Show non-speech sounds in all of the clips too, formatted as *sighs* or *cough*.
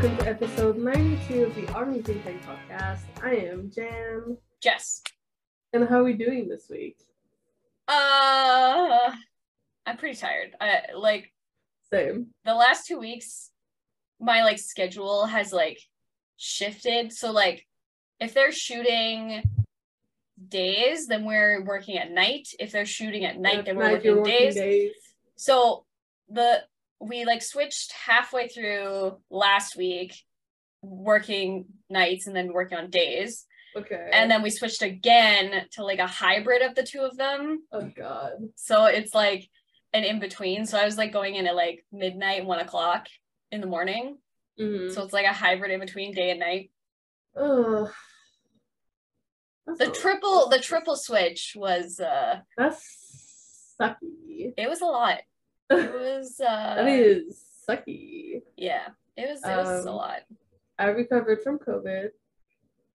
welcome to episode 92 of the Army Think Tank podcast. I am Jam. Jess. And how are we doing this week? Uh, I'm pretty tired. I like Same. the last two weeks. My like schedule has like shifted. So like, if they're shooting days, then we're working at night. If they're shooting at night, then we're working, days. days. So the we like switched halfway through last week, working nights and then working on days. Okay. And then we switched again to like a hybrid of the two of them. oh god. So it's like an in between. So I was like going in at like midnight, one o'clock in the morning. Mm-hmm. So it's like a hybrid in between day and night. Ugh. That's The triple the triple switch was uh That's sucky. it was a lot. It was *laughs* uh that is sucky. yeah. It was it was a Um, lot. I recovered from COVID.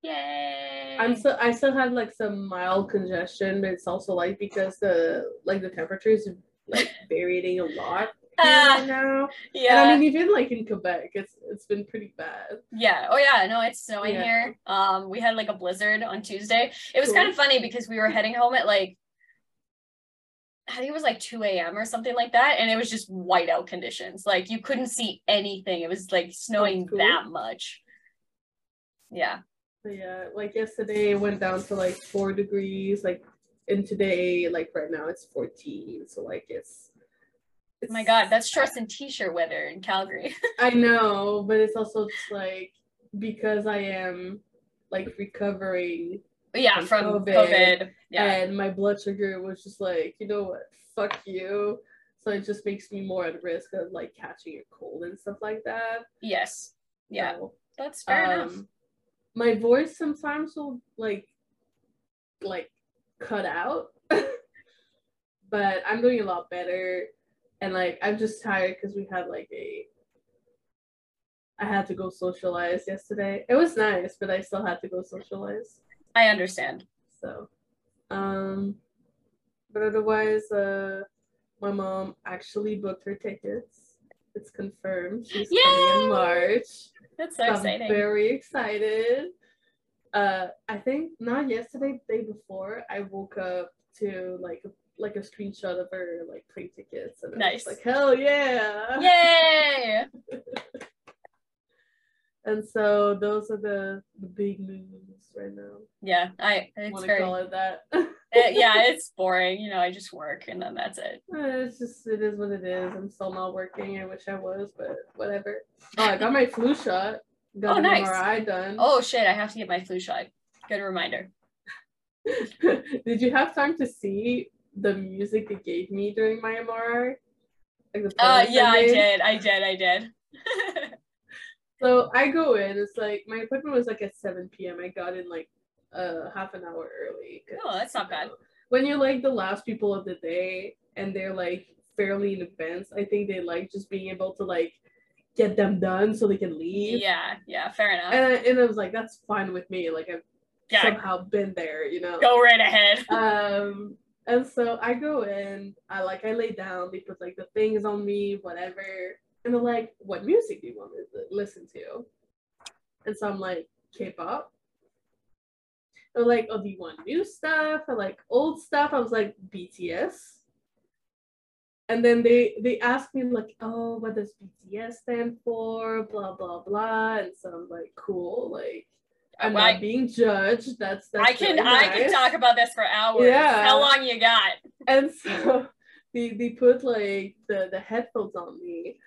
Yay. I'm still I still had like some mild congestion, but it's also like because the like the temperature is like *laughs* varying a lot *laughs* Ah, right now. yeah. And I mean even like in Quebec, it's it's been pretty bad. Yeah. Oh yeah. No, it's snowing Yeah. here. Um, we had like a blizzard on Tuesday. It was Cool. kind of funny because we were heading home at like I think it was like 2 a.m. or something like that, and it was just whiteout conditions. Like you couldn't see anything. It was like snowing cool. that much. Yeah. Yeah, like yesterday it went down to like four degrees, like and today, like right now it's 14. So like it's Oh my god, that's shorts and t-shirt weather in Calgary. *laughs* I know, but it's also just like because I am like recovering yeah, From from COVID. COVID. Yeah. and my blood sugar was just like, you know what, fuck you. So it just makes me more at risk of like catching a cold and stuff like that. yes. Yeah. So, That's fair enough. um, my voice sometimes will like like cut out, *laughs* but I'm doing a lot better. And like I'm just tired because we had like a I had to go socialize yesterday. It was nice, but I still had to go socialize. I understand. So, um, but otherwise, uh, my mom actually booked her tickets. It's confirmed. She's coming in March. That's so I'm exciting. very excited. Uh, I think not yesterday, the day before, I woke up to like a, like a screenshot of her like plane tickets, and I was like, hell yeah! Yay! *laughs* And so those are the the big moves right now. Yeah, I it's Want to very call it that? Uh, yeah, *laughs* it's boring. You know, I just work and then that's it. Uh, It's just it is what it is. I'm still not working. I wish I was, but whatever. Oh, I got my flu shot. Got Oh, nice. MRI done. Oh shit, I have to get my flu shot. Good reminder. *laughs* Did you have time to see the music they gave me during my MRI? Like Uh yeah, I did. I did. I did. *laughs* So I go in. It's like my appointment was like at 7 p.m. I got in like uh half an hour early. Oh, that's not bad. know, When you're like the last people of the day and they're like fairly in advance, I think they like just being able to like get them done so they can leave. yeah, yeah, fair enough. And, I, and I was like, that's fine with me. Like I've yeah, somehow been there, you know. go right ahead. *laughs* Um, and so I go in. I like I lay down. They put like the things on me, whatever. And they're like, "What music do you want me to listen to?" And so I'm like, "K-pop." They're like, "Oh, do you want new stuff or like old stuff?" I was like, "BTS." And then they they asked me like, "Oh, what does BTS stand for?" Blah blah blah. And so I'm like, "Cool." Like, I'm Well, not being judged. That's that's I can really I can talk about this for hours. Yeah. How long you got? and so *laughs* they, they put like the, the headphones on me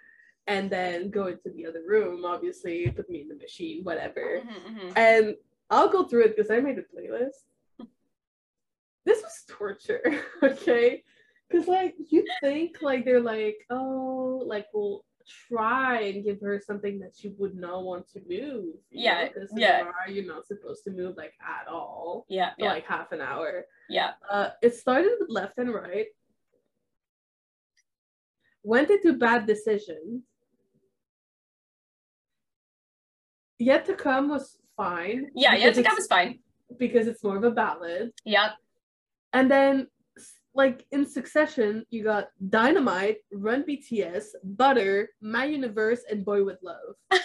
and then go into the other room obviously put me in the machine whatever Mhm, mhm. and i'll go through it because i made a playlist this was torture *laughs* okay because like you think like they're like oh like we'll try and give her something that she would not want to move Yeah, because yeah. you're not supposed to move like at all Yeah, for yeah, like half an hour yeah. uh, it started with left and right. Went into bad decisions. Yet to Come was fine. Yeah, Yet to Come is fine. Because it's more of a ballad. Yep. And then, like, in succession, you got Dynamite, Run BTS, Butter, My Universe, and Boy With Luv. *laughs*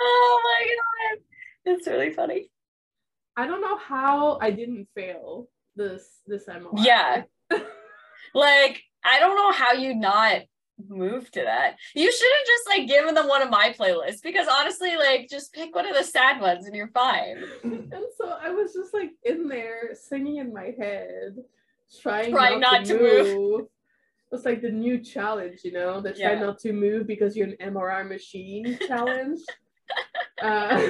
oh my god. it's really funny. I don't know how I didn't fail this this MOI. Yeah. *laughs* like I don't know how you not moved to that. You should have just like given them one of my playlists because honestly, like just pick one of the sad ones and you're fine. *laughs* and so I was just like in there singing in my head, trying, Trying not, not to to move. move. It's like the new challenge, you know, the try Yeah. not to move because you're an MRI machine *laughs* challenge. *laughs* uh,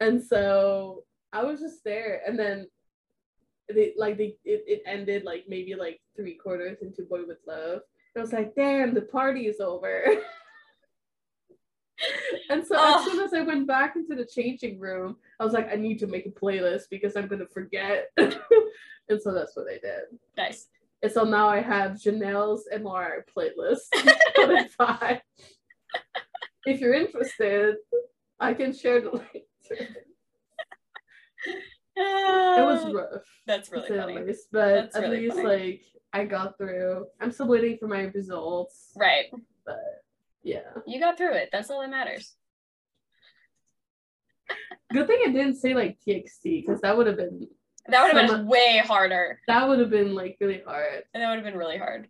and so I was just there, and then they like they it, it ended like maybe like three quarters into Boy with Luv. I was like, damn, the party is over. *laughs* and so Oh. as soon as I went back into the changing room, I was like, I need to make a playlist because I'm gonna forget. *laughs* and so that's what I did. Nice. And so now I have Janelle's MRI playlist *laughs* if you're interested, I can share the link. to it. Was rough. That's really funny. least, but That's at really least funny. like I got through. I'm still waiting for my results. Right. But yeah. You got through it. That's all that matters. Good thing it didn't say like TXT because that would have been That would have So been way harder. that would have been like really hard. And that would have been really hard.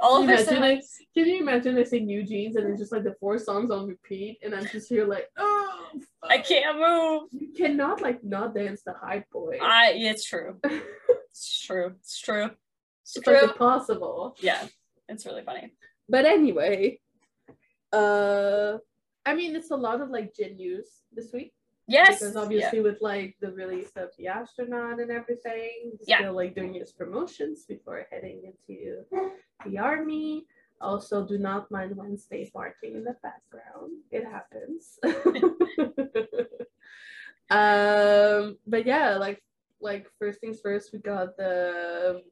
All Can of imagine, like, can you imagine I say NewJeans and it's just like the four songs on repeat and I'm just here like, oh, I can't move. You cannot like not dance the hype boy. I it's true. *laughs* It's true. It's true. It's it's like true. impossible. Yeah. It's really funny. But anyway, uh, I mean it's a lot of like Jin news this week Yes. because Yeah. obviously with like the release of the astronaut and everything, he's Yeah. still like doing his promotions before heading into the army. Also, do not mind Wednesday barking in the background. It happens. *laughs* *laughs* um, but yeah, like like first things first, we got the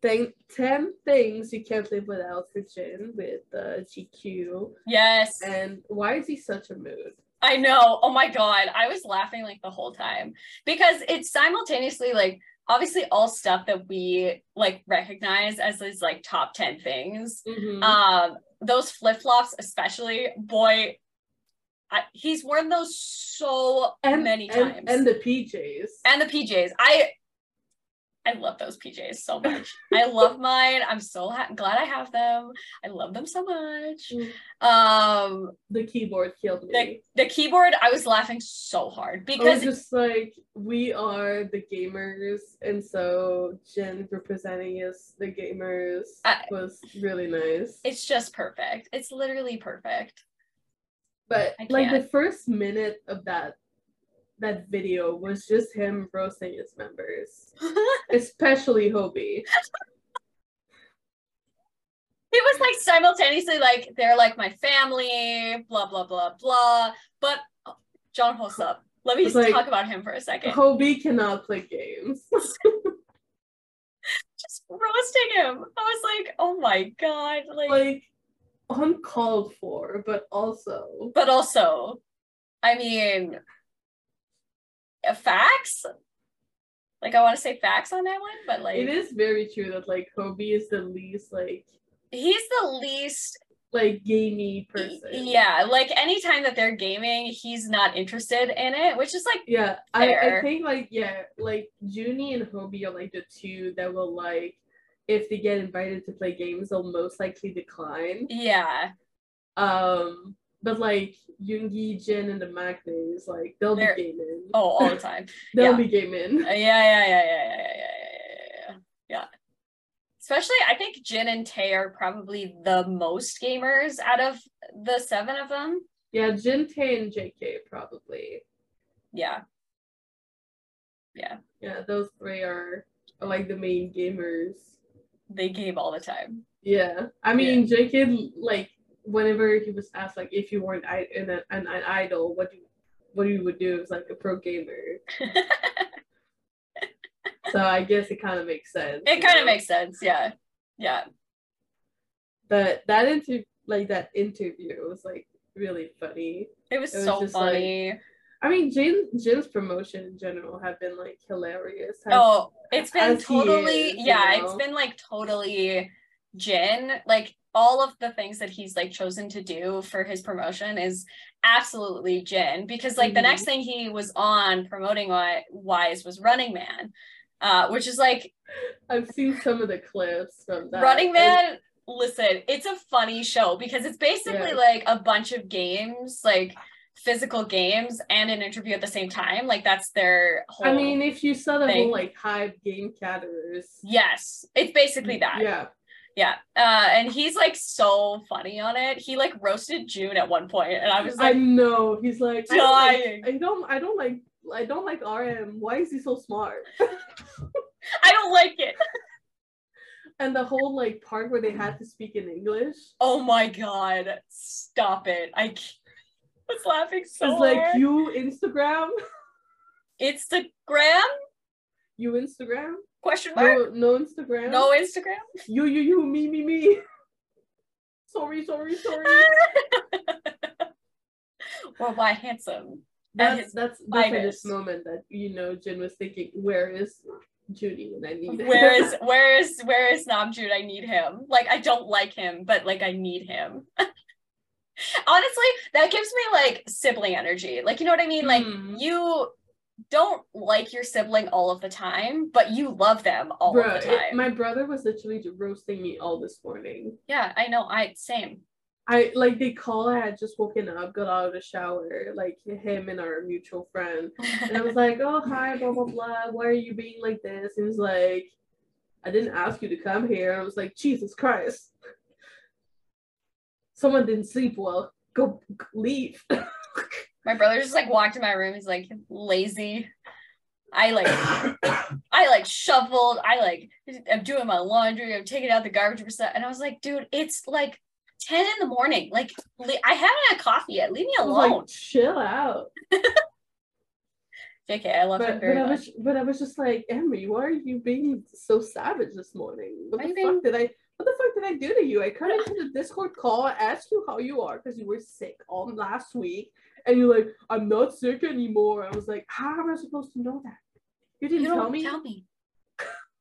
thing ten things you can't live without for Jin with uh, GQ. Yes. And why is he such a mood? I know. Oh my god. I was laughing like the whole time because it's simultaneously like obviously all stuff that we like recognize as these like top 10 things. Mhm. Um those flip-flops especially, boy I, he's worn those so many and, times. and the PJs. and the PJs. I I love those PJs so much. I love mine. I'm so ha- glad I have them. I love them so much. Mm. Um, the keyboard killed me. the the keyboard, I was laughing so hard I was because just like, we are the gamers, and so Jin representing us, the gamers, I- was really nice. it's just perfect. It's literally perfect. But like the first minute of that that video was just him roasting his members, *laughs* especially Hobi. it was like simultaneously like they're like my family, blah blah blah blah. But oh, Jung Hoseok, let me just like- talk about him for a second. Hobi cannot play games. *laughs* Just roasting him. I was like, oh my god, like, like uncalled for, but also but also, I mean, facts. Like I want to say facts on that one, but like it is very true that like Hobi is the least like he's the least like gamey person. Yeah, like anytime that they're gaming, he's not interested in it, which is like Yeah, I, I think like yeah, like Junie and Hobi are like the two that will like if they get invited to play games, they'll most likely decline. yeah, Um, but like Yoongi, Jin, and the maknaes, like they'll They're- be gaming. oh, all the time. they'll yeah. be gaming. Uh, yeah, yeah, yeah, yeah, yeah, yeah, yeah, yeah, yeah, yeah. Especially, I think Jin and Tae are probably the most gamers out of the seven of them. Yeah, Jin, Tae, and JK probably. Yeah. Yeah, Yeah, those three are, are like the main gamers. They game all the time. Yeah, I mean JK like whenever he was asked like if you weren't an, an, an idol, what do what you would do is like a pro gamer. *laughs* So I guess it kind of makes sense. it you kind of makes sense. Yeah, yeah. But that interview, like that interview, was like really funny. It was, It was so just, like, funny. I mean, Jin Jin's promotion in general have been like hilarious. Has- Oh, it's been totally is, you yeah, it's been like totally Jin. Like all of the things that he's like chosen to do for his promotion is absolutely Jin because like the Mhm. next thing he was on promoting wise was running man uh which is like I've seen some of the clips from that. running and- man listen it's a funny show because it's basically Yeah. like a bunch of games like physical games and an interview at the same time like that's their whole I mean, if you saw the thing. whole like Hive game caterers. yes it's basically that Yeah. Yeah. Uh, and he's like so funny on it. He like roasted Joon at one point, and I was like, I know. He's like I don't like- dying. I don't I don't like I don't like RM. Why is he so smart? *laughs* I don't like it. *laughs* and the whole like part where they had to speak in English. Oh my god. Stop it. I c- *laughs* was laughing so it's like hard. you Instagram, Instagram? you Instagram, Question mark? no no Instagram, No, Instagram? you you you me me me. *laughs* sorry sorry sorry. *laughs* well, why handsome? That's that's that's at this moment that you know Jin was thinking, where is Judy when I need her? Where is where is where is Namjoon? I need him. Like I don't like him, but like I need him. Honestly, that gives me like sibling energy. Like you know what I mean? Like Hmm. you don't like your sibling all of the time, but you love them all Bruh, of the it- time. my brother was literally roasting me all this morning. yeah, I know. I same. I like they call. I had just woken up, got out of the shower, like him and our mutual friend, and I was like, "Oh *laughs* hi, blah blah blah. Why are you being like this?" And he's like, "I didn't ask you to come here." I was like, "Jesus Christ, someone didn't sleep well. Go leave." *laughs* My brother just like walked in my room. He's like lazy. I like I like shuffled. I like I'm doing my laundry. I'm taking out the garbage stuff. And I was like, dude, it's like 10 in the morning. Like I haven't had coffee yet. Leave me was like, alone. "Chill out." *laughs* JK, I love But, very but I was but I was just like, Emery, why are you being so savage this morning? What Why the you fuck did I what the fuck did I do to you? I come into the Discord call, asked you how you are because you were sick all last week, and you're like, I'm not sick anymore. I was like, how am I supposed to know that? You didn't You tell me. tell me.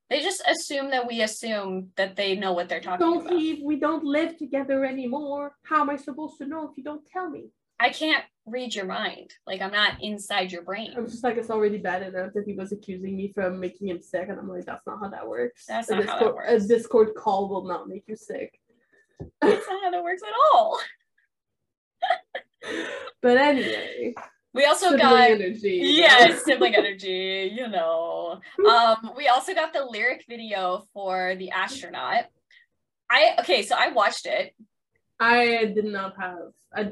They just assume that we assume that they know what they're talking Don't about. leave. We don't live together anymore. How am I supposed to know if you don't tell me? I can't read your mind. Like I'm not inside your brain. I was just like, it's already bad enough that he was accusing me from making him sick, and I'm like, that's not how that works. That's a not how that Discord, works. A Discord call will not make you sick. That's not how that works at all. *laughs* But anyway, We also sibling got energy. yes, *laughs* sibling energy, you know. Um, we also got the lyric video for the astronaut. I okay, so I watched it. I did not have I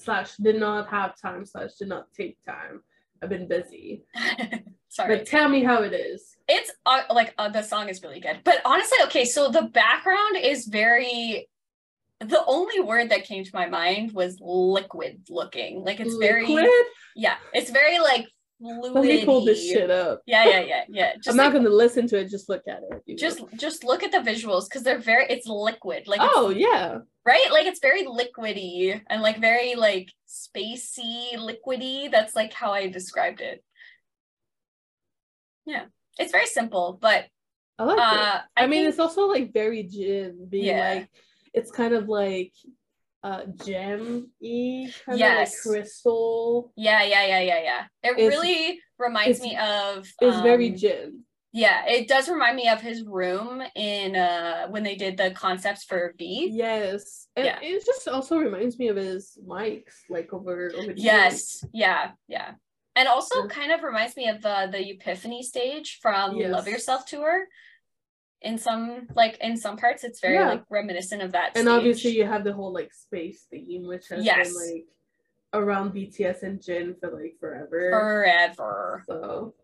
slash did not have time slash did not take time. I've been busy. *laughs* Sorry. But tell me how it is. it's uh, like uh, the song is really good. But honestly, okay, so the background is very the only word that came to my mind was liquid looking. Like it's very yeah, it's very like fluid. Let me pull this shit up. Yeah, yeah, yeah, yeah. Just I'm not like, gonna listen to it, just look at it. just just look at the visuals because they're very it's liquid. Like Oh yeah. right? Like it's very liquidy and like very like spacey, liquidy. That's like how I described it. Yeah, it's very simple, but I like it. uh, I, mean think- it's also like very Jin being Yeah. like it's kind of like uh gem y kind Yes. of like crystal. yeah, yeah, yeah, yeah, yeah. It It's- really reminds me of. It's very gem. Yeah, it does remind me of his room in uh when they did the concepts for BE. Yes. And Yeah. it just also reminds me of his mics, like over over the years. Yes, yeah, yeah. And also Yeah. kind of reminds me of the the Epiphany stage from Love Yourself tour. In some like in some parts, it's very Yeah. like reminiscent of that. And stage. obviously you have the whole like space theme, which has Yes. been like around BTS and Jin for like forever. forever. so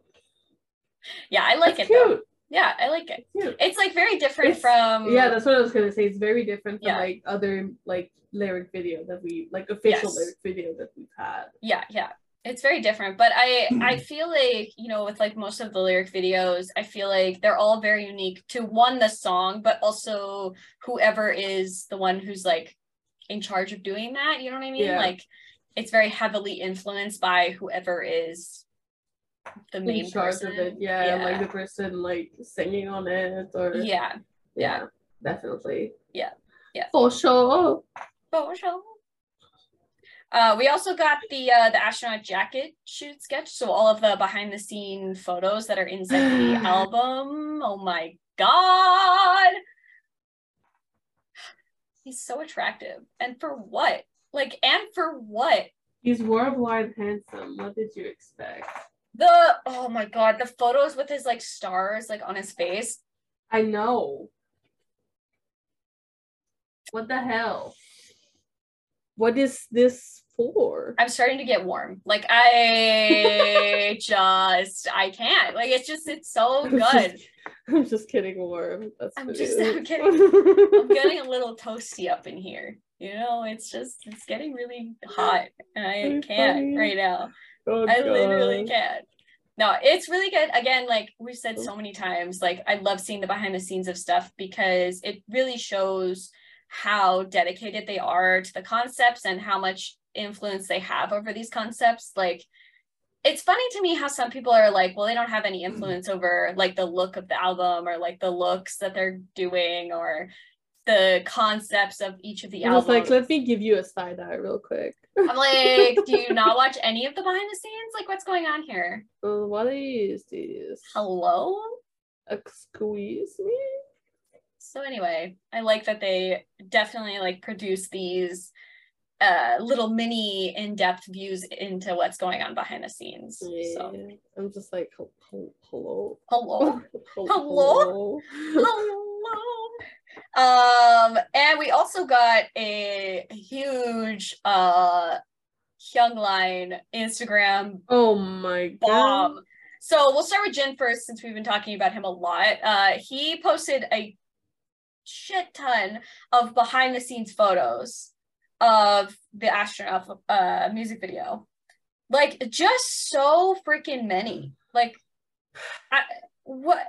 Yeah, I like It's it though. cute. Yeah, I like it. Cute. It's like very different It's- from yeah, that's what I was gonna say. It's very different from Yeah. like other like lyric video that we like official Yes. lyric video that we've had. yeah yeah it's very different but i i mm-hmm. feel like you know with like most of the lyric videos i feel like they're all very unique to one the song but also whoever is the one who's like in charge of doing that you know what i mean Yeah. like it's very heavily influenced by whoever is the main in charge person of it. Yeah, like the person like singing on it or yeah yeah, definitely. Yeah. Yeah. For sure. For sure. Uh, we also got the uh, the astronaut jacket shoot sketch, so all of the behind the scene photos that are inside the *gasps* album. Oh my god, he's so attractive, and for what? Like, and for what? He's worldwide handsome. What did you expect? The oh my god, the photos with his like stars like on his face. I know. What the hell? What is this for? I'm starting to get warm. Like I *laughs* just I can't. Like it's just it's so I'm good. just- I'm just kidding, Warm. That's I'm just- *laughs* I'm kidding. I'm getting a little toasty up in here. You know, it's just it's getting really hot and I can't funny. right now. Oh, I literally can't. No, it's really good. Again, like we've said so oh. many times, like I love seeing the behind the scenes of stuff because it really shows how dedicated they are to the concepts and how much influence they have over these concepts. Like it's funny to me how some people are like, well, they don't have any influence over like the look of the album or like the looks that they're doing or the concepts of each of the I was albums. like, let me give you a side eye real quick. I'm like, do you not *laughs* watch any of the behind the scenes? Like, what's going on here? Uh, what is this? Hello? Excuse me? So anyway, I like that they definitely like produce these uh little mini in-depth views into what's going on behind the scenes. Yeah. So I'm just like, hel- hel- hello. *laughs* hello. Hello? Hello. Um, and we also got a huge uh Hyung Line Instagram Oh my god. bomb. So we'll start with Jin first since we've been talking about him a lot. Uh, he posted a shit ton of behind the scenes photos of the astronaut uh, music video. Like just so freaking many. Like I, what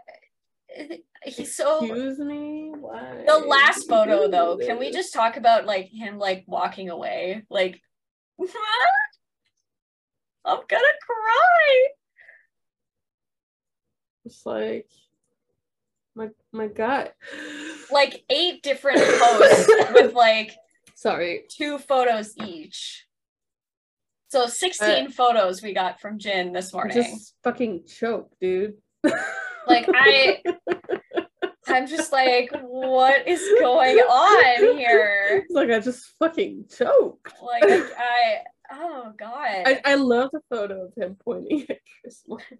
he's so Excuse me? Why? the last photo though, can we *laughs* just talk about like him like walking away? Like *laughs* I'm gonna cry. It's like, my my god. like eight different *laughs* posts with like Sorry. two photos each. So 16 uh, photos we got from Jin this morning. Just fucking choke, dude. Like I I'm just like, what is going on here? It's *laughs* like I just fucking choked. Like I oh god. I, I love the photo of him pointing at Chris Martin.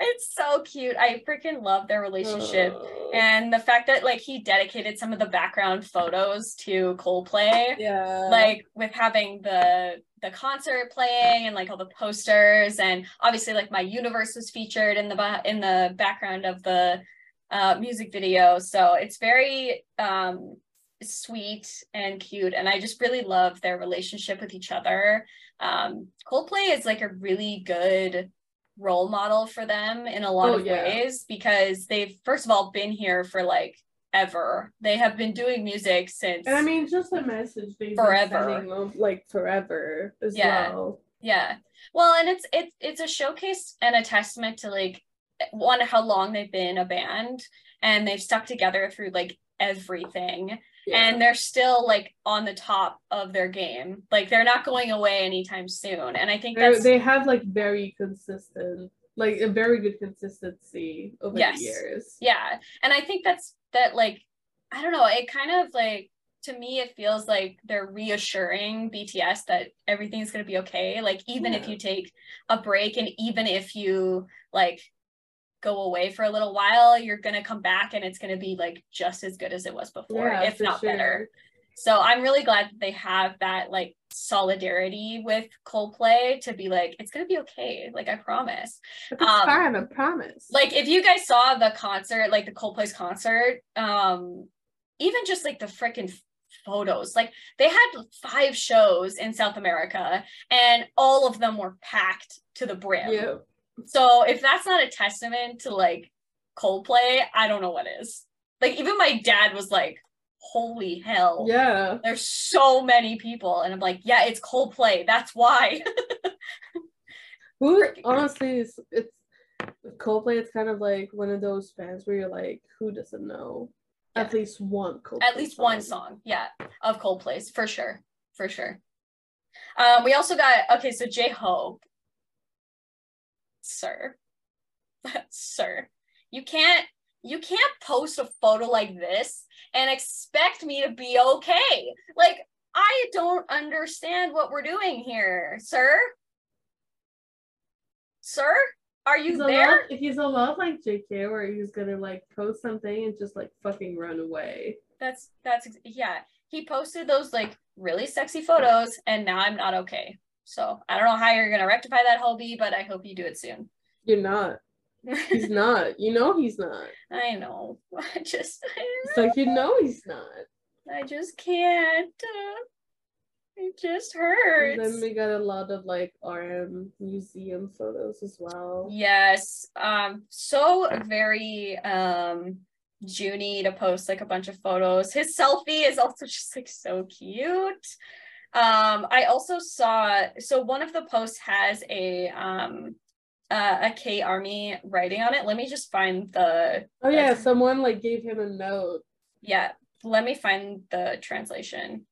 It's so cute. I freaking love their relationship. Oh. And the fact that like he dedicated some of the background photos to Coldplay. yeah. like with having the the concert playing and like all the posters and obviously like my universe was featured in the in the background of the uh, music video so it's very um sweet and cute and i just really love their relationship with each other um coldplay is like a really good role model for them in a lot Oh, of yeah. ways because they've first of all been here for like ever they have been doing music since and I mean, just a message they've Forever. been sending them, like forever as Yeah. well. Yeah. Well, and it's it's it's a showcase and a testament to like one how long they've been a band and they've stuck together through like everything Yeah. and they're still like on the top of their game. Like they're not going away anytime soon. And I think they have like very consistent, like a very good consistency over Yes. the years. yeah. And I think that's that like I don't know, it kind of like to me it feels like they're reassuring BTS that everything's going to be okay. Like even if you take a break and even if you like go away for a little while, you're going to come back and it's going to be like just as good as it was before, Yeah, if not sure. better. So I'm really glad that they have that like solidarity with Coldplay to be like it's going to be okay, like I promise it's Um, fine, I promise. like if you guys saw the concert like the coldplay's concert um even just like the freaking photos like they had five shows in south america and all of them were packed to the brim. So if that's not a testament to like coldplay i don't know what is. Like even my dad was like holy hell Yeah. there's so many people. And i'm like yeah it's coldplay. That's why. *laughs* Who honestly is it's Coldplay, it's kind of like one of those bands where you're like, who doesn't know? At least one Coldplay At least one song, yeah, of Coldplay's for sure, for sure. Um, we also got okay, so J Hope, sir, *laughs* sir, you can't you can't post a photo like this and expect me to be okay. Like I don't understand what we're doing here, sir. Sir, are you He's there? lot, he's a lot like JK, where he's gonna like post something and just like fucking run away. That's that's yeah. He posted those like really sexy photos, and now I'm not okay. So I don't know how you're gonna rectify that, Hobi, but I hope you do it soon. You're not. He's *laughs* not. You know he's not. I know. *laughs* I just It's like you know he's not. I just can't. Uh, it just And hurts. then we got a lot of like RM museum photos as well. Yes. Um, so very um Junie to post like a bunch of photos. His selfie is also *laughs* just like so cute. Um, I also saw so one of the posts has a um uh, a K Army writing on it. Let me just find the Oh yeah, That's- someone like gave him a note. yeah, let me find the translation.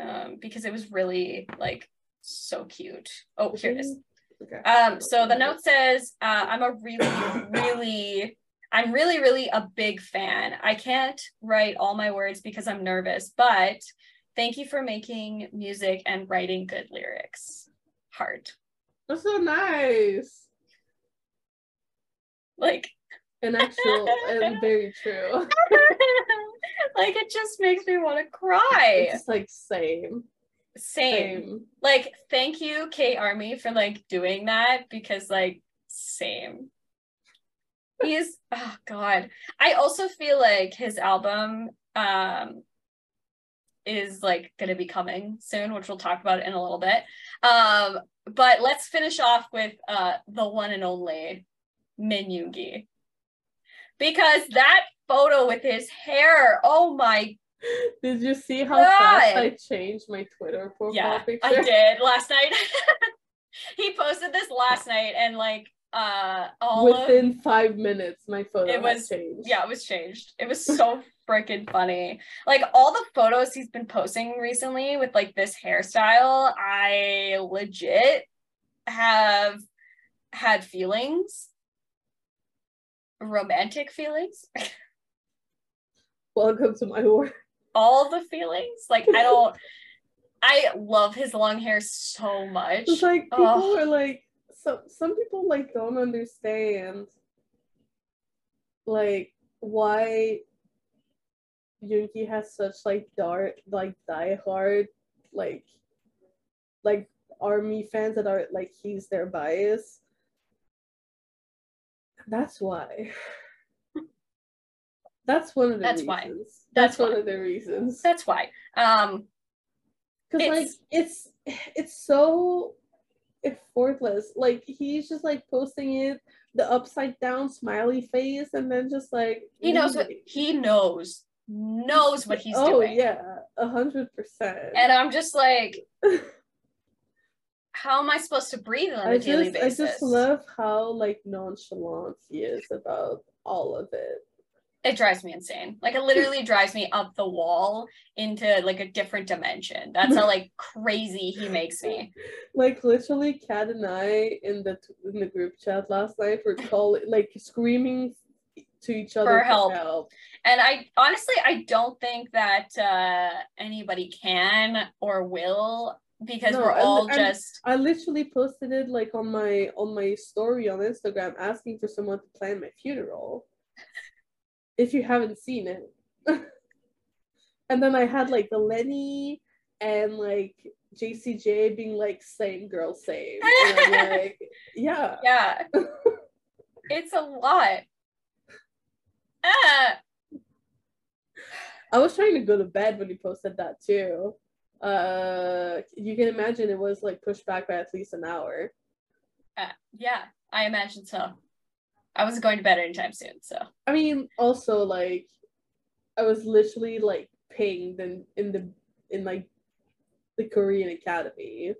Um, because it was really like so cute. Oh, here it is. Okay. Um, so the note says, uh, I'm a really, really, I'm really, really a big fan. I can't write all my words because I'm nervous, but thank you for making music and writing good lyrics. Heart. That's so nice. Like, an actual and *laughs* very true. *laughs* like it just makes me want to cry. It's like same. Same. Same. Like, thank you, K Army, for like doing that because like same. He's oh god. I also feel like his album um is like gonna be coming soon, which we'll talk about in a little bit. Um, but let's finish off with uh the one and only Min Yoongi. Because that photo with his hair, oh my Did you see how fast I changed my Twitter profile yeah, picture? I did last night. *laughs* he posted this last night and like uh all of Within five minutes, my photo It was- changed. yeah, it was changed. It was so *laughs* freaking funny. Like all the photos he's been posting recently with like this hairstyle, I legit have had feelings. Romantic feelings. Welcome to my world. *laughs* All the feelings. Like I *laughs* don't I love his long hair so much. It's like people Ugh. are like some some people like don't understand like why Yoongi has such like dark like diehard like like army fans that are like he's their bias. That's why. *laughs* That's one of the That's why. reasons. That's That's, one of the reasons. That's why. Um Because like It's- it's it's so effortless. Like he's just like posting it, the upside down smiley face, and then just like he knows what he knows knows what he's doing. oh, doing. yeah, a hundred percent. And I'm just like, *laughs* how am I supposed to breathe on a I daily just I just love how like nonchalant he is about all of it. It drives me insane. Like it literally drives me up the wall into like a different dimension. That's how like crazy he makes me. *laughs* Like literally, Kat and I in the in the group chat last night were calling like screaming to each other For help. And I honestly I don't think that uh anybody can or will because No, we're all and- just I literally posted it like on my on my story on Instagram asking for someone to plan my funeral. If you haven't seen it. *laughs* and then I had like the Lenny and like JCJ being like same girl same. *laughs* Like, yeah. yeah. *laughs* it's a lot. Ah, I was trying to go to bed when he posted that too. Uh you can imagine it was like pushed back by at least an hour. uh, yeah, I imagine so. I wasn't going to bed anytime soon, so I mean, also like, I was literally like pinged in in the in like the Korean Academy,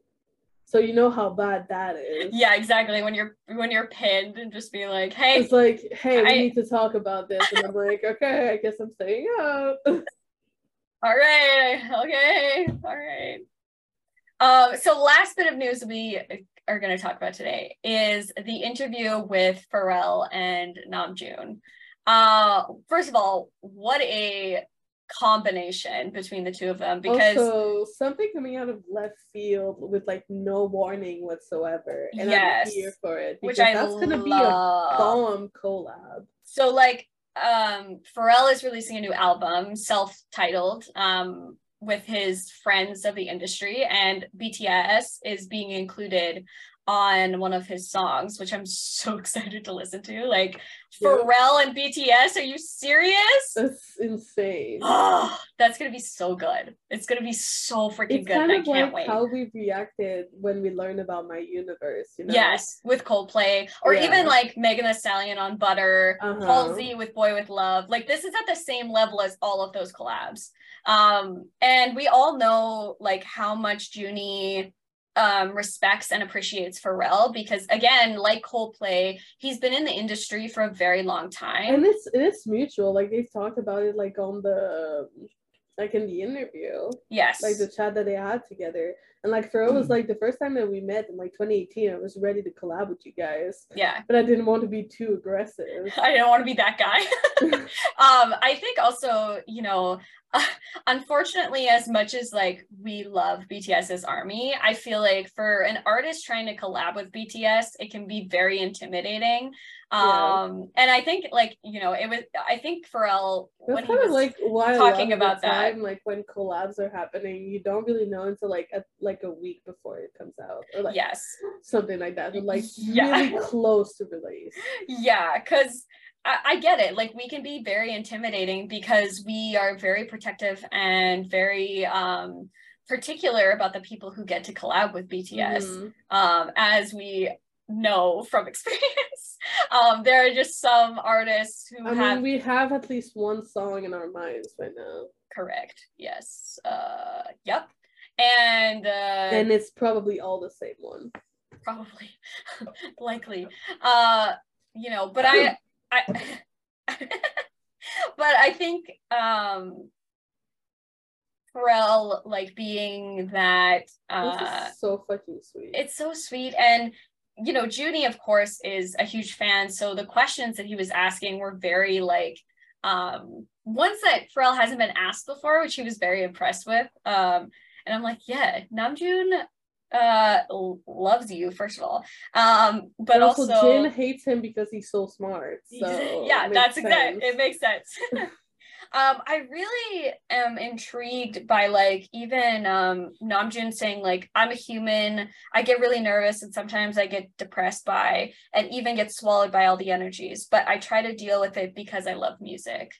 So you know how bad that is. Yeah, exactly. When you're when you're pinned and just being like, hey, It's like, hey, we I- need to talk about this. And I'm like, okay, I guess I'm staying up. *laughs* all right, okay, all right. Um, so last bit of news we are going to talk about today is the interview with Pharrell and Namjoon. Uh, first of all, what a combination between the two of them because also, something coming out of left field with like no warning whatsoever. And Yes. I'm here for it. which I that's gonna love. be a bomb collab. so like um Pharrell is releasing a new album self-titled um with his friends of the industry and BTS is being included on one of his songs which I'm so *laughs* excited to listen to like Yeah. Pharrell and BTS are you serious That's insane. oh *gasps* that's gonna be so good it's gonna be so freaking It's good kind I can't like wait how we reacted when we learned about my universe, you know? Yes, with Coldplay, or Yeah. even like Megan Thee Stallion on Butter, Uh-huh. Halsey with Boy with Luv. Like this is at the same level as all of those collabs. Um, and we all know like how much Junie um respects and appreciates Pharrell because again, like Coldplay, he's been in the industry for a very long time. And it's it's mutual. Like they've talked about it like on the like in the interview. yes. like the chat that they had together. And like Pharrell was like the first time that we met in like 2018, I was ready to collab with you guys, yeah. but I didn't want to be too aggressive. *laughs* I didn't want to be that guy. *laughs* *laughs* um, I think also, you know, unfortunately, as much as like we love BTS's army, I feel like for an artist trying to collab with BTS, it can be very intimidating. Yeah. Um, and I think like, you know, it was I think Pharrell when That's he kind was of like talking about that. time, like when collabs are happening, you don't really know until like a, like a week before it comes out, or like yes. something like that, but like Yeah. really close to release. Yeah, because I, I get it. Like we can be very intimidating because we are very protective and very um particular about the people who get to collab with BTS. Mhm. Um, as we know from *laughs* experience. um, there are just some artists who I have mean, we have at least one song in our minds right now, correct. Yes. Uh yep. And uh and it's probably all the same one. probably. *laughs* Likely. Uh you know but i i *laughs* but i think um Pharrell like being that uh so fucking sweet. it's so sweet. And you know Junie of course is a huge fan. So the questions that he was asking were very like um ones that Pharrell hasn't been asked before which he was very impressed with. Um and I'm like yeah Namjoon uh loves you first of all. Um but And also, Jin hates him because he's so smart. *laughs* So yeah that's exact it makes sense. *laughs* Um i really am intrigued by like even um namjoon saying like i'm a human. I get really nervous and sometimes i get depressed by and even get swallowed by all the energies but i try to deal with it because i love music.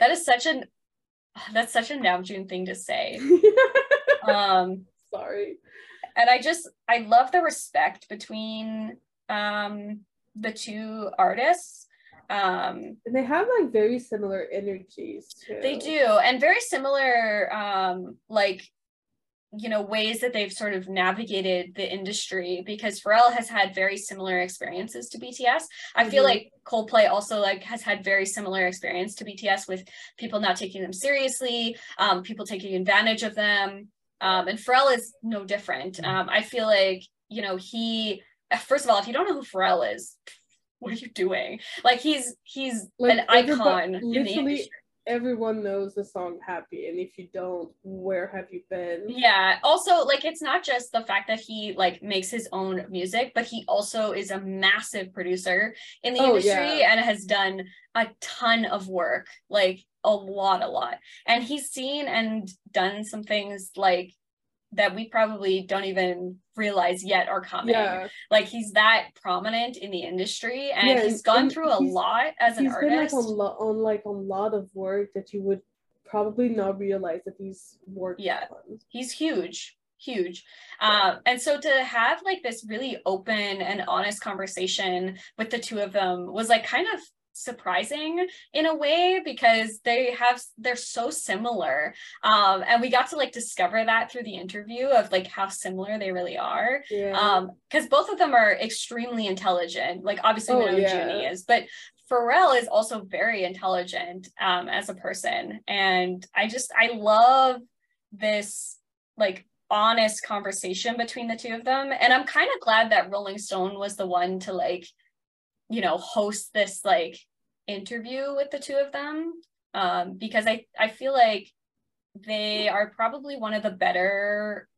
That is such an *sighs* that's such a namjoon thing to say *laughs* um *laughs* Sorry. and i just i love the respect between um the two artists um And they have like very similar energies too. they do and very similar um like you know ways that they've sort of navigated the industry because Pharrell has had very similar experiences to BTS. I feel Mhm. like Coldplay also like has had very similar experience to BTS with people not taking them seriously, um, people taking advantage of them. Um, and Pharrell is no different. Um, I feel like you know he first of all, if you don't know who Pharrell is, *laughs* what are you doing? Like he's he's Like, an icon literally. Everyone knows the song Happy, and if you don't, where have you been? Yeah. Also, like it's not just the fact that he like makes his own music, but he also is a massive producer in the Oh, industry yeah. and has done a ton of work, like a lot, a lot. And he's seen and done some things like that we probably don't even realize yet are coming. Yeah, Like he's that prominent in the industry and Yeah, he's gone through a lot as an he's been like artist. on, lo- on like a lot of work that you would probably not realize that he's worked Yeah. on. he's huge huge um and so to have like this really open and honest conversation with the two of them was like kind of surprising in a way because they have they're so similar. Um and we got to like discover that through the interview of like how similar they really are. Yeah. um because both of them are extremely intelligent. Like obviously we Oh, know yeah. Junie is but Pharrell is also very intelligent um as a person. And I just I love this like honest conversation between the two of them. And I'm kind of glad that Rolling Stone was the one to like you know host this like interview with the two of them um because I I feel like they are probably one of the better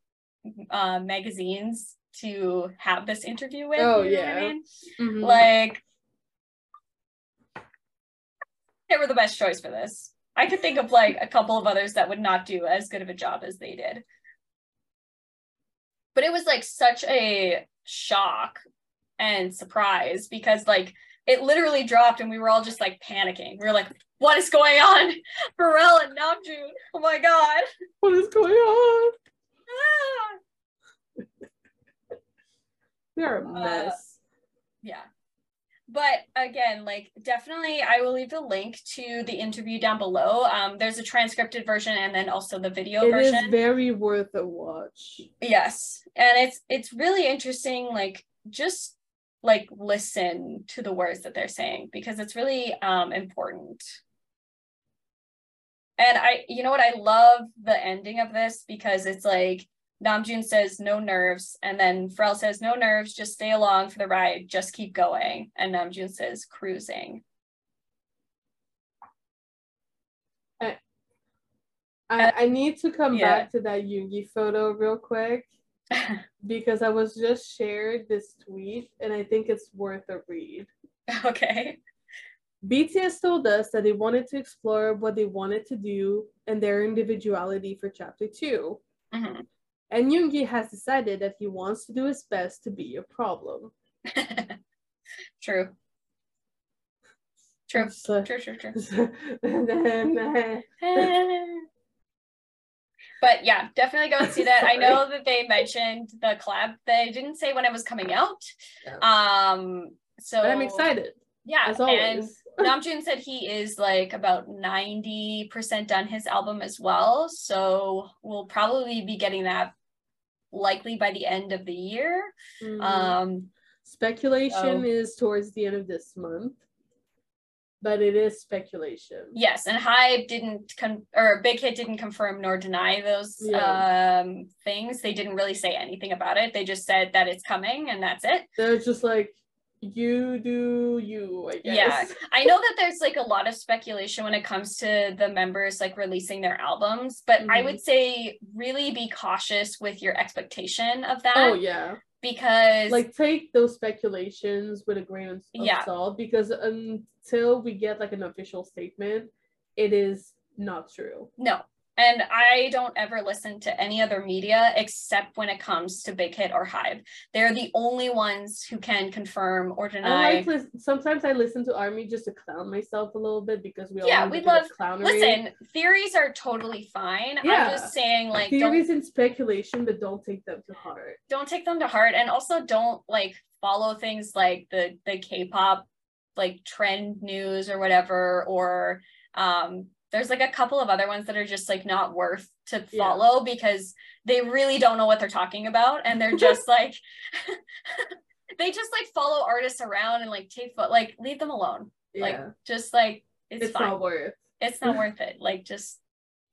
uh, magazines to have this interview with. Oh, you know what I yeah. mean? Mhm. Like they were the best choice for this. I could think of like a couple of others that would not do as good of a job as they did. But it was like such a shock and surprise because like it literally dropped and we were all just like panicking. We were like, what is going on? *laughs* Pharrell and Namjoon. Oh my god. what is going on? Ah! *laughs* They're a Uh, mess. Yeah. But again, like definitely I will leave the link to the interview down below. Um there's a transcripted version and then also the video It is version. very worth a watch. yes. And it's it's really interesting like just like listen to the words that they're saying because it's really um important. And I you know what I love the ending of this because it's like Namjoon says no nerves, and then Pharrell says no nerves, just stay along for the ride, just keep going. And Namjoon says cruising. I, I need to come Yeah. back to that Yoongi photo real quick *laughs* because I was just shared this tweet and I think it's worth a read. okay. BTS told us that they wanted to explore what they wanted to do and their individuality for chapter two. Mhm. And Yoongi has decided that he wants to do his best to be a problem. *laughs* True. True. So- True, true, true. and *laughs* then, uh, but yeah, definitely go and see that. I *laughs* know that they mentioned the collab. They didn't say when it was coming out. Yeah. Um so but I'm excited, Yeah, as and. Namjoon said he is like about 90% done his album as well. So we'll probably be getting that likely by the end of the year. Mhm. Um Speculation Oh. is towards the end of this month, but it is speculation. yes, and HYBE didn't con- or Big Hit didn't confirm nor deny those Yeah. um things. They didn't really say anything about it. They just said that it's coming and that's it. They're just like, you do you, I guess. Yeah. *laughs* I know that there's like a lot of speculation when it comes to the members like releasing their albums, but I Mhm. would say really be cautious with your expectation of that Oh yeah. Because Like take those speculations with a grain of, Yeah. salt because until we get like an official statement, it is not true. no. And I don't ever listen to any other media except when it comes to Big Hit or HYBE. They're the only ones who can confirm or I deny. like lis- sometimes I listen to Army just to clown myself a little bit because we all Yeah, we love- clownery. Listen, theories are totally fine. Yeah. I'm just saying like theories and speculation, but don't take them to heart. don't take them to heart and also don't like follow things like the the k-pop like trend news or whatever or um there's like a couple of other ones that are just like not worth to Yeah. follow because they really don't know what they're talking about and they're just *laughs* like *laughs* they just like follow artists around and like take foot like leave them alone Yeah, like just like it's, it's, fine not worth. it's not worth it like just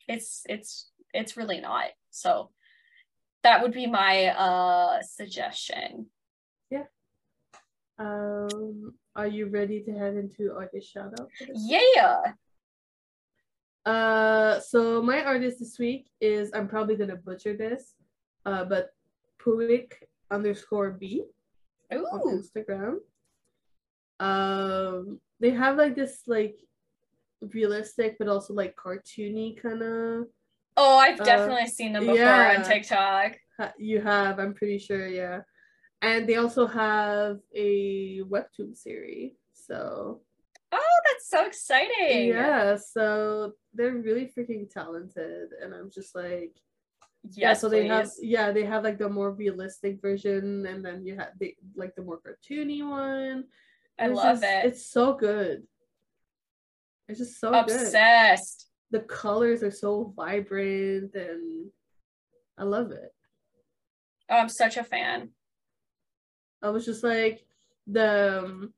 it's it's it's really not so that would be my uh suggestion Yeah. Um, are you ready to head into artist shout out? yeah Uh, so my artist this week is I'm probably gonna butcher this, uh, but Puik underscore B on Instagram. Um, they have like this like realistic but also like cartoony kind of. oh i've Uh, definitely seen them before yeah. on tiktok You have, I'm pretty sure, yeah. And they also have a webtoon series, so that's so exciting yeah. So they're really freaking talented, and I'm just like, yes yeah so they have yeah they have like the more realistic version and then you have the like the more cartoony one i It's love just- it it's so good It's just so good. Obsessed. The colors are so vibrant and I love it. Oh, I'm such a fan. I was just like the um,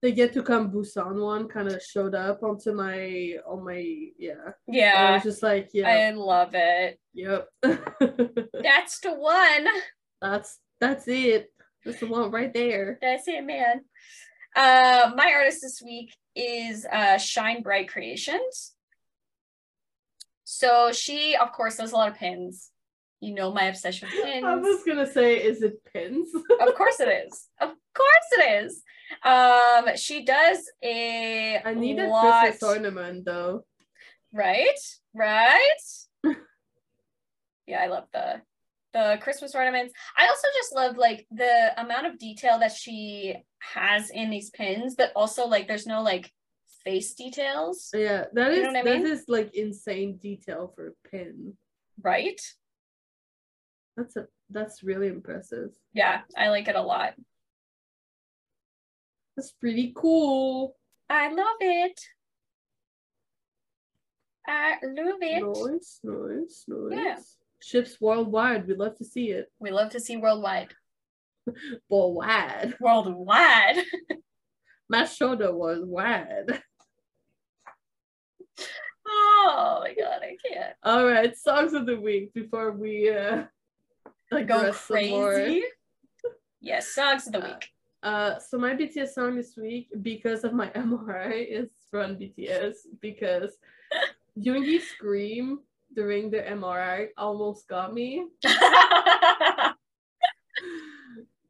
the Yet to Come Busan one kind of showed up onto my on my yeah. Yeah. I was just like yeah, I love it. yep. *laughs* That's the one. that's that's it. That's the one right there. That's it, man. Uh, my artist this week is uh, Shine Bright Creations. So she, of course, does a lot of pins. You know my obsession with pins. *laughs* I was gonna say, is it pins? of course it is. Of *laughs* course it is. Um, she does a I need a lot, Christmas ornament though. right? Right? *laughs* yeah, I love the the Christmas ornaments. I also just love like the amount of detail that she has in these pins, but also like there's no like face details, Yeah, that You is I mean? is like insane detail for a pin. right? That's a that's really impressive. Yeah, I like it a lot. That's pretty cool. I love it. I love it. Nice, nice, nice. Yeah. Ships worldwide. We'd love to see it. We love to see worldwide. *laughs* Worldwide. Worldwide. *laughs* My shoulder was wide. Oh my god, I can't. All right, songs of the week before we uh Go digress some more. crazy. Yes, songs of the Uh, week. Uh, Uh, so my BTS song this week, because of my *laughs* MRI, is from BTS because Yoongi scream during the MRI almost got me.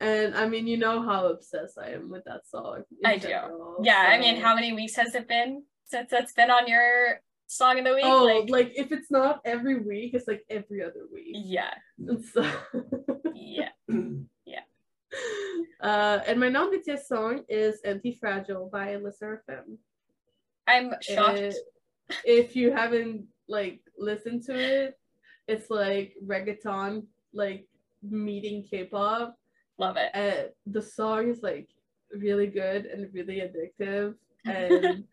And I mean, you know how obsessed I am with that song. in I do. general, yeah, I mean, how many weeks has it been since that's been on your song of the week? Oh, like, like, if it's not every week, it's like every other week. yeah, so, *laughs* yeah. *clears throat* uh, and my non-BTS song is "Anti-Fragile" by LE SSERAFIM. I'm shocked. Uh, if you haven't like listened to it, it's like reggaeton, like meeting K-pop. Love it. And the song is like really good and really addictive. And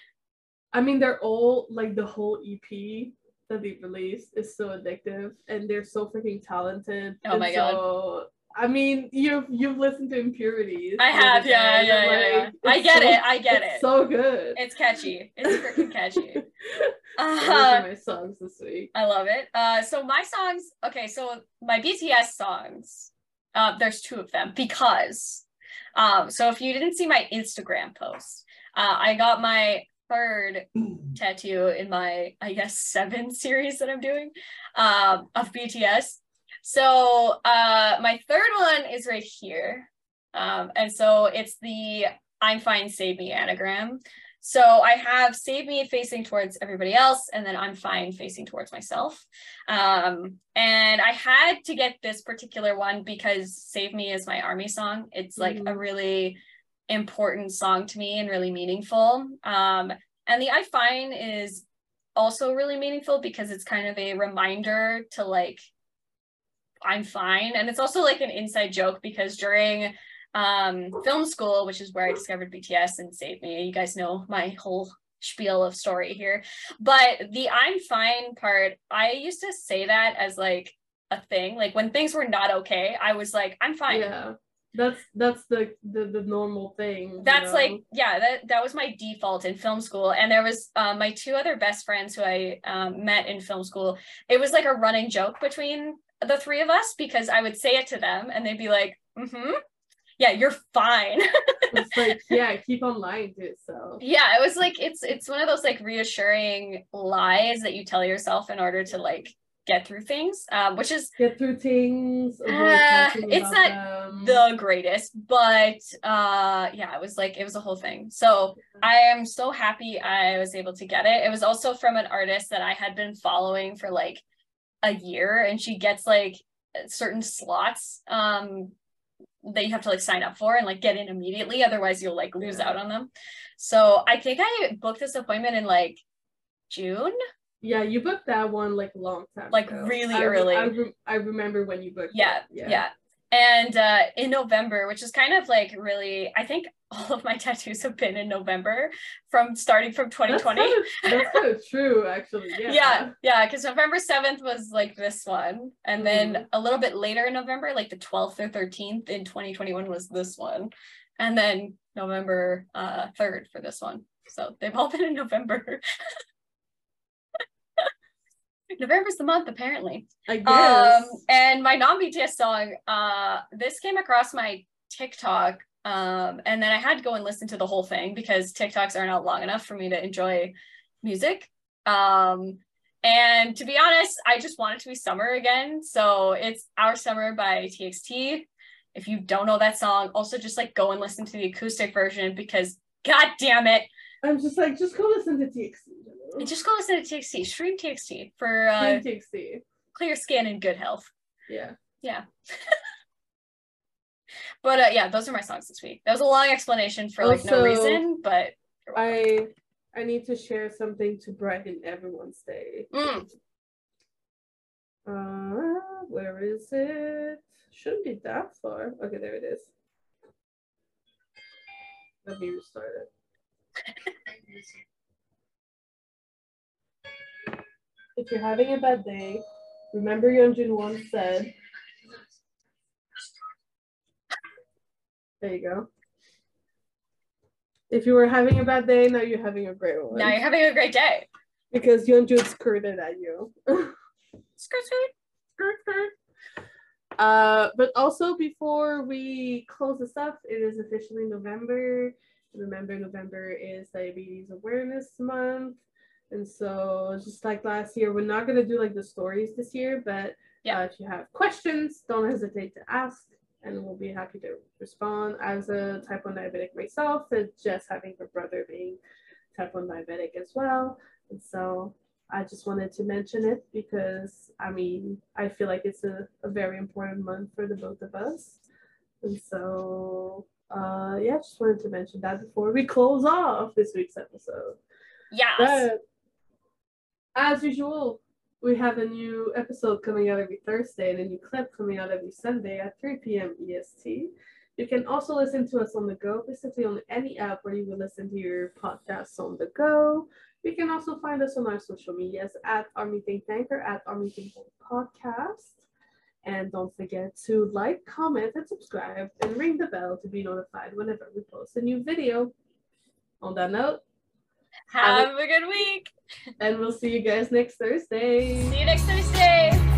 *laughs* I mean, they're all like the whole EP that they released is so addictive, and they're so freaking talented. Oh And my God. I mean, you've you've listened to Impurities. I have, yeah, day, yeah, and, yeah, yeah. I get so- it. I get it. So good. It's catchy. It's freaking catchy. *laughs* Uh, my songs this week. I love it. Uh, so my songs, okay, so my BTS songs, uh, there's two of them because, um, so if you didn't see my Instagram post, uh, I got my third tattoo in my, I guess, seven *laughs* series that I'm doing, um, of BTS. So, uh, my third one is right here, um, and so it's the "I'm Fine, Save Me" anagram. So I have Save Me facing towards everybody else, and then I'm fine facing towards myself. Um, and I had to get this particular one because Save Me is my army song. It's like a Mhm. really important song to me and really meaningful. Um, and the I Fine is also really meaningful because it's kind of a reminder to like, I'm fine. And it's also like an inside joke because during um film school which is where i discovered bts and saved me you guys know my whole spiel of story here but the i'm fine part i used to say that as like a thing like when things were not okay i was like i'm fine Yeah, that's that's the the, the normal thing. you that's know? like yeah that that was my default in film school and there was um, my two other best friends who i um, met in film school it was like a running joke between the three of us because i would say it to them and they'd be like mm-hmm yeah you're fine *laughs* it's like yeah, keep on lying to yourself. yeah it was like it's it's one of those like reassuring lies that you tell yourself in order to like get through things um, which is Get through things. Uh, it's not them. the greatest but uh yeah it was like it was a whole thing so i am so happy i was able to get it it was also from an artist that i had been following for like a year and she gets like certain slots um that you have to like sign up for and like get in immediately otherwise you'll like lose Yeah. out on them so i think i booked this appointment in like june Yeah, you booked that one like a long time. Like, ago. really I early. I, re- I remember when you booked. yeah it. yeah, and uh in november which is kind of like really i think *laughs* all of my tattoos have been in November from starting from 2020. That's kind of, that's kind true, actually. *laughs* Yeah. yeah, yeah, because November 7th was like this one. And then Mhm. a little bit later in November, like the 12th or 13th in 2021 was this one. And then November uh 3rd for this one. So they've all *laughs* been in November. November's the month, apparently. I guess. Um, and my non-BTS song, uh, this came across my TikTok, um, and then I had to go and listen to the whole thing because TikToks aren't out long enough for me to enjoy music. Um, and to be honest, I just want it to be summer again. So it's Our Summer by TXT. If you don't know that song, also just like go and listen to the acoustic version because god damn it, I'm just like, just go listen to TXT. just go listen to TXT, stream TXT for uh, TXT. clear skin and good health. Yeah. Yeah. *laughs* but uh, yeah, those are my songs this week. That was a long explanation for like no reason, but I I need to share something to brighten everyone's day. Mm. Uh, where is it? Shouldn't be that far. Okay, there it is. Let me restart it. If you're having a bad day, remember Yeonjun once said. There you go. If you were having a bad day, now you're having a great one. now you're having a great day. Because Yeonjun skirted at you. *laughs* Skirt, skirt. Skirt, skirt. Uh, but also before we close this up, it is officially November. Remember, November is Diabetes Awareness Month. And so, just like last year, we're not going to do like the stories this year, but Yeah. uh, if you have questions, don't hesitate to ask, and we'll be happy to respond. As a type 1 diabetic myself, and just having a brother being type 1 diabetic as well. And so, I just wanted to mention it because I mean, I feel like it's a, a very important month for the both of us. And so, uh, yeah, just wanted to mention that before we *laughs* close off this week's episode. Yes. But as usual, we have a new episode coming out every Thursday and a new clip coming out every Sunday at 3 p.m. EST. You can also listen to us on the go, basically on any app where you will listen to your podcasts on the go. You can also find us on our social medias at Think Tank or at Think Tank Podcast. And don't forget to like, comment, and subscribe, and ring the bell to be notified whenever we post a new video. On that note, Have a good week. and we'll see you guys next Thursday. See you next Thursday.